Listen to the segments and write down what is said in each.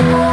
Oh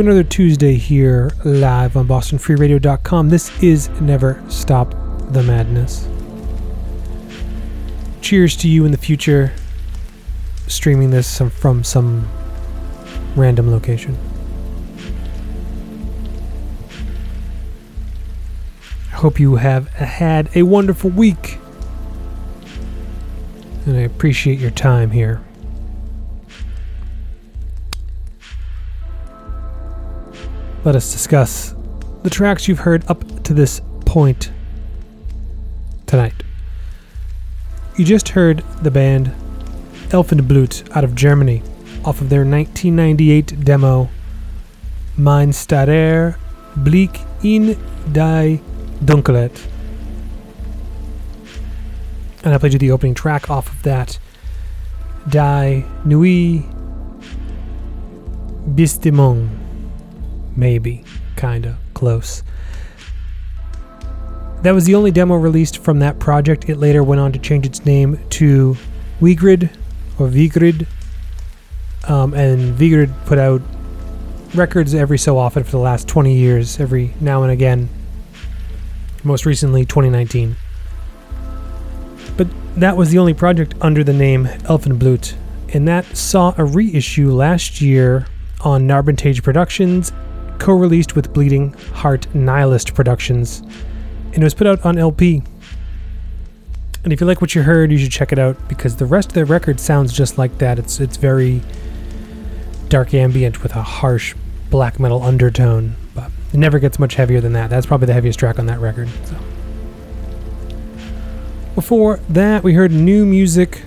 another Tuesday here live on BostonFreeRadio.com. This is Never Stop the Madness. Cheers to you in the future, streaming this from some random location. I hope you have had a wonderful week, and I appreciate your time here. Let us discuss the tracks you've heard up to this point tonight. You just heard the band Elfenblut out of Germany off of their 1998 demo Mein Starer Blick in die Dunkelheit. And I played you the opening track off of that Die Nuit Bistimong maybe, kinda, close. That was the only demo released from that project. It later went on to change its name to Vigrid or Vigrid. Um, and Vigrid put out records every so often for the last 20 years, every now and again. Most recently, 2019. But that was the only project under the name Elfenblut, and that saw a reissue last year on Narbentage Productions co released with Bleeding Heart Nihilist Productions, and it was put out on LP. And if you like what you heard, you should check it out because the rest of the record sounds just like that. It's it's very dark ambient with a harsh black metal undertone, but it never gets much heavier than that. That's probably the heaviest track on that record. So. Before that, we heard new music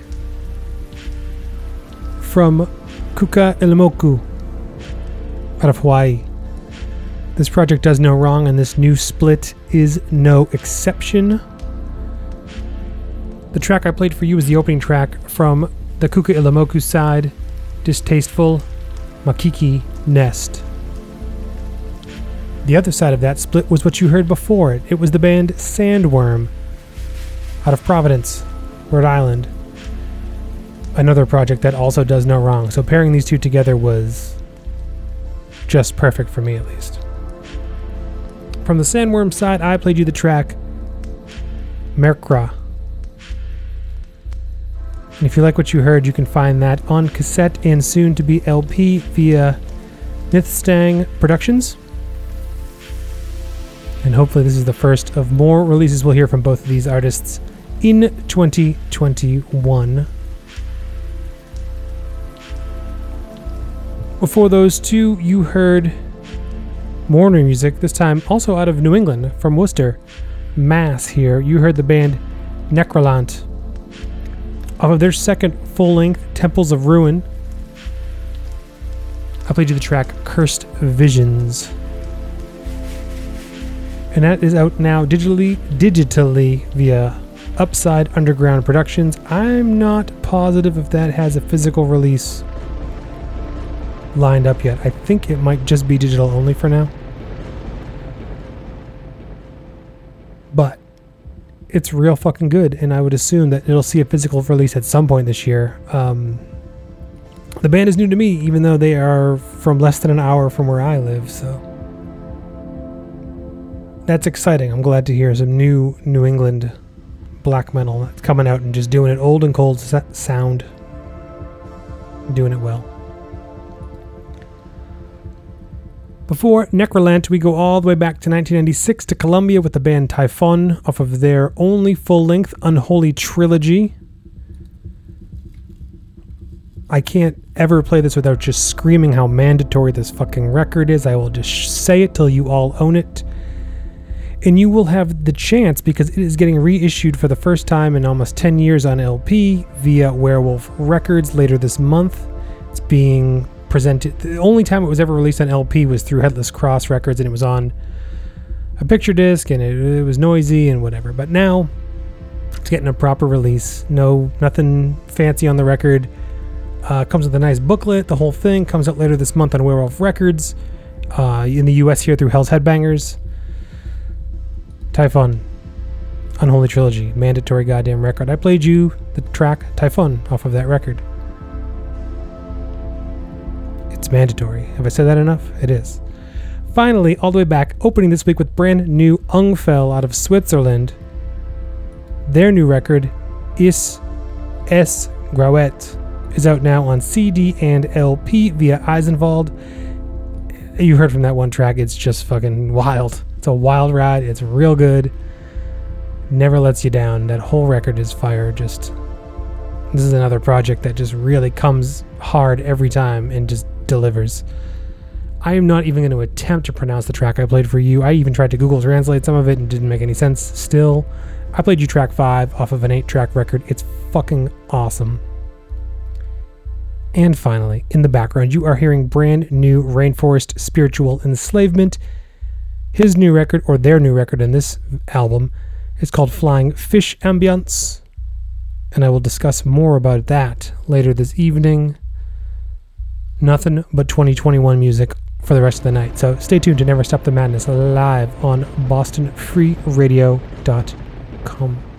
from Kuka'ilimoku out of Hawaii. This project does no wrong, and this new split is no exception. The track I played for you is the opening track from the Kuka'ilimoku side, Distasteful Makiki Nest. The other side of that split was what you heard before it. It was the band Sandworm out of Providence, Rhode Island. Another project that also does no wrong. So pairing these two together was just perfect for me, at least. From the Sandworm side, I played you the track Merkra. And if you like what you heard, you can find that on cassette and soon to be LP via Nithstang Productions. And hopefully, this is the first of more releases we'll hear from both of these artists in 2021. Before those two, you heard more new music, this time also out of New England, from Worcester. Mass here. You heard the band Necrolant. Off of their second full length, Temples of Ruin, I played you the track Cursed Visions. And that is out now digitally digitally via Upside Underground Productions. I'm not positive if that has a physical release lined up yet. I think it might just be digital only for now. But it's real fucking good, and I would assume that it'll see a physical release at some point this year. Um, the band is new to me, even though they are from less than an hour from where I live, so that's exciting. I'm glad to hear some new New England black metal that's coming out and just doing it old and cold sound, doing it well. Before Necrolant, we go all the way back to 1996 to Colombia with the band Typhon off of their only full length Unholy Trilogy. I can't ever play this without just screaming how mandatory this fucking record is. I will just say it till you all own it. And you will have the chance because it is getting reissued for the first time in almost 10 years on LP via Werewolf Records later this month. It's being presented. The only time it was ever released on LP was through Headless Cross Records, and it was on a picture disc, and it, it was noisy and whatever. But now it's getting a proper release. No, nothing fancy on the record. Uh, comes with a nice booklet. The whole thing comes out later this month on Werewolf Records. Uh, in the U.S. here through Hell's Headbangers. Typhon, Unholy Trilogy, mandatory goddamn record. I played you the track Typhon off of that record. It's mandatory. Have I said that enough? It is. Finally, all the way back, opening this week with brand new Ungfell out of Switzerland. Their new record, Is Es Grauet, is out now on CD and LP via Eisenwald. You heard from that one track, it's just fucking wild. It's a wild ride, it's real good. Never lets you down. That whole record is fire. Just this is another project that just really comes hard every time and just delivers. I am not even going to attempt to pronounce the track I played for you. I even tried to Google translate some of it and didn't make any sense. Still, I played you track 5 off of an 8 track record. It's fucking awesome. And finally, in the background, you are hearing brand new Rainforest Spiritual Enslavement. His new record, or their new record in this album, is called Flying Fish Ambience. And I will discuss more about that later this evening nothing but 2021 music for the rest of the night. So stay tuned to Never Stop the Madness live on BostonFreeRadio.com.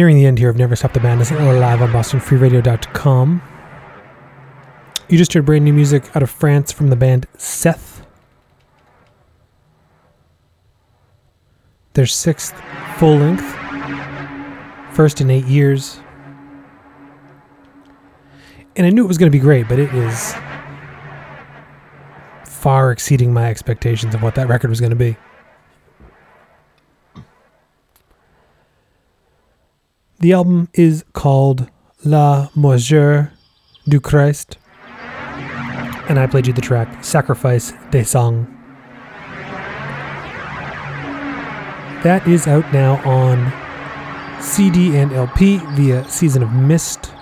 Nearing the end here of Never Stop the Band Madness live on BostonFreeRadio.com. You just heard brand new music out of France from the band Seth. Their sixth full length, first in eight years. And I knew it was going to be great, but it is far exceeding my expectations of what that record was going to be. The album is called La Morsure du Christ, and I played you the track Sacrifice des Sangs. That is out now on CD and LP via Season of Mist.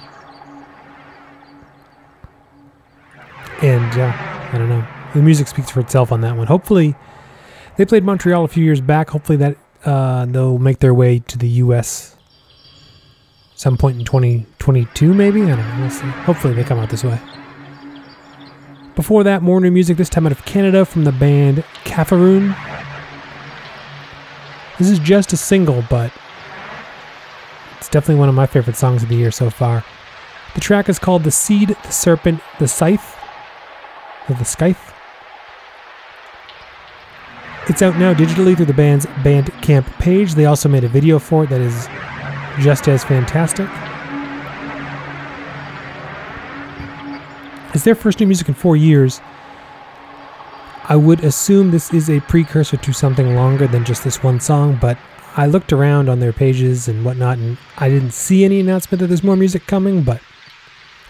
And yeah, I don't know. The music speaks for itself on that one. Hopefully, they played Montreal a few years back. Hopefully, that uh, they'll make their way to the U.S some point in 2022, maybe? I don't know. We'll see. Hopefully, they come out this way. Before that, more new music, this time out of Canada from the band Kafaroon. This is just a single, but it's definitely one of my favorite songs of the year so far. The track is called The Seed, the Serpent, the Scythe. Or the Scythe. It's out now digitally through the band's Bandcamp page. They also made a video for it that is just as fantastic. It's their first new music in four years. I would assume this is a precursor to something longer than just this one song, but I looked around on their pages and whatnot, and I didn't see any announcement that there's more music coming. But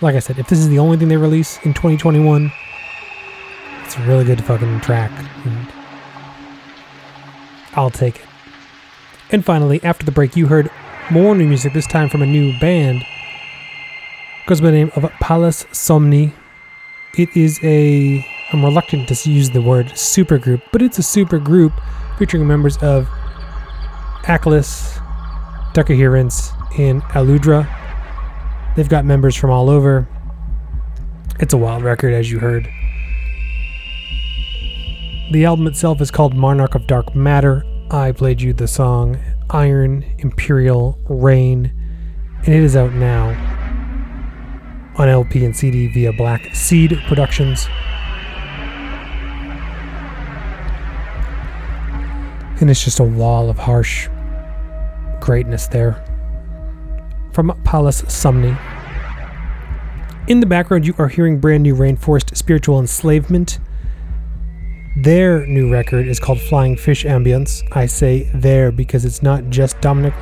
like I said, if this is the only thing they release in 2021, it's a really good fucking track, and I'll take it. And finally, after the break, you heard more new music, this time from a new band. Goes by the name of Palace Somni. It is a. I'm reluctant to use the word supergroup, but it's a super group featuring members of Akhlys, Duckerherence, and Aludra. They've got members from all over. It's a wild record, as you heard. The album itself is called Monarch of Dark Matter. I played you the song Iron Imperial Rain, and it is out now on LP and CD via Black Seed Productions. And it's just a wall of harsh greatness there. From Palace Somni. In the background, you are hearing brand new Rainforest Spiritual Enslavement their new record is called Flying Fish Ambience. I say there because it's not just Dominic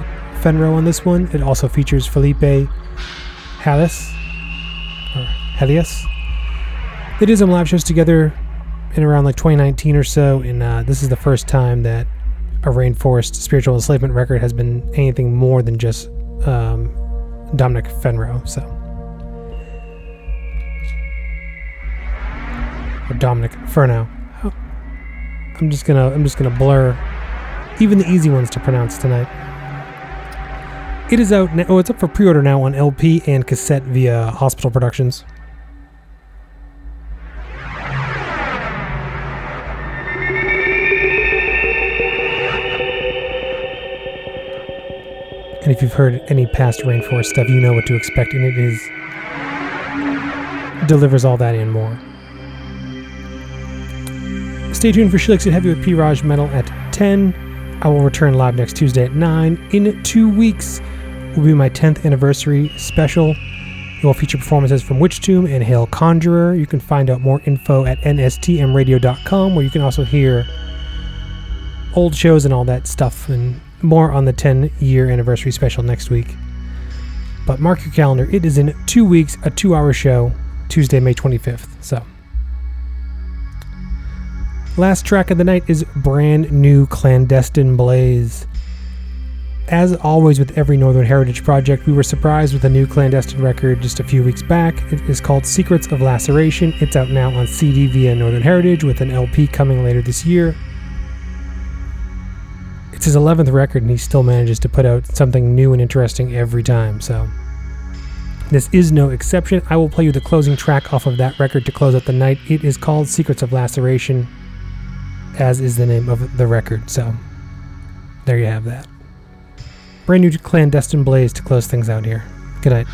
Fenro on this one, it also features Felipe Hallis, or Helias. They did some live shows together in around like 2019 or so, and uh, this is the first time that a Rainforest Spiritual Enslavement record has been anything more than just um, Dominic Fenro. So. Or Dominic Fernow. I'm just gonna I'm just gonna blur even the easy ones to pronounce tonight. It is out now. Oh, it's up for pre-order now on LP and cassette via Hospital Productions. And if you've heard any past Rainforest stuff, you know what to expect, and it is delivers all that and more. Stay tuned for Likes It Heavy with P. Raj Metal at 10. I will return live next Tuesday at 9. In two weeks will be my 10th anniversary special. It will feature performances from Witch Tomb and Hail Conjurer. You can find out more info at nstmradio.com, where you can also hear old shows and all that stuff, and more on the 10 year anniversary special next week. But mark your calendar, it is in two weeks, a two hour show, Tuesday, May 25th. So. Last track of the night is brand new Clandestine Blaze. As always with every Northern Heritage project, we were surprised with a new Clandestine record just a few weeks back. It is called Secrets of Laceration. It's out now on CD via Northern Heritage with an LP coming later this year. It's his 11th record and he still manages to put out something new and interesting every time, so. This is no exception. I will play you the closing track off of that record to close out the night. It is called Secrets of Laceration as is the name of the record. So there you have that. Brand new clandestine blaze to close things out here. Good night.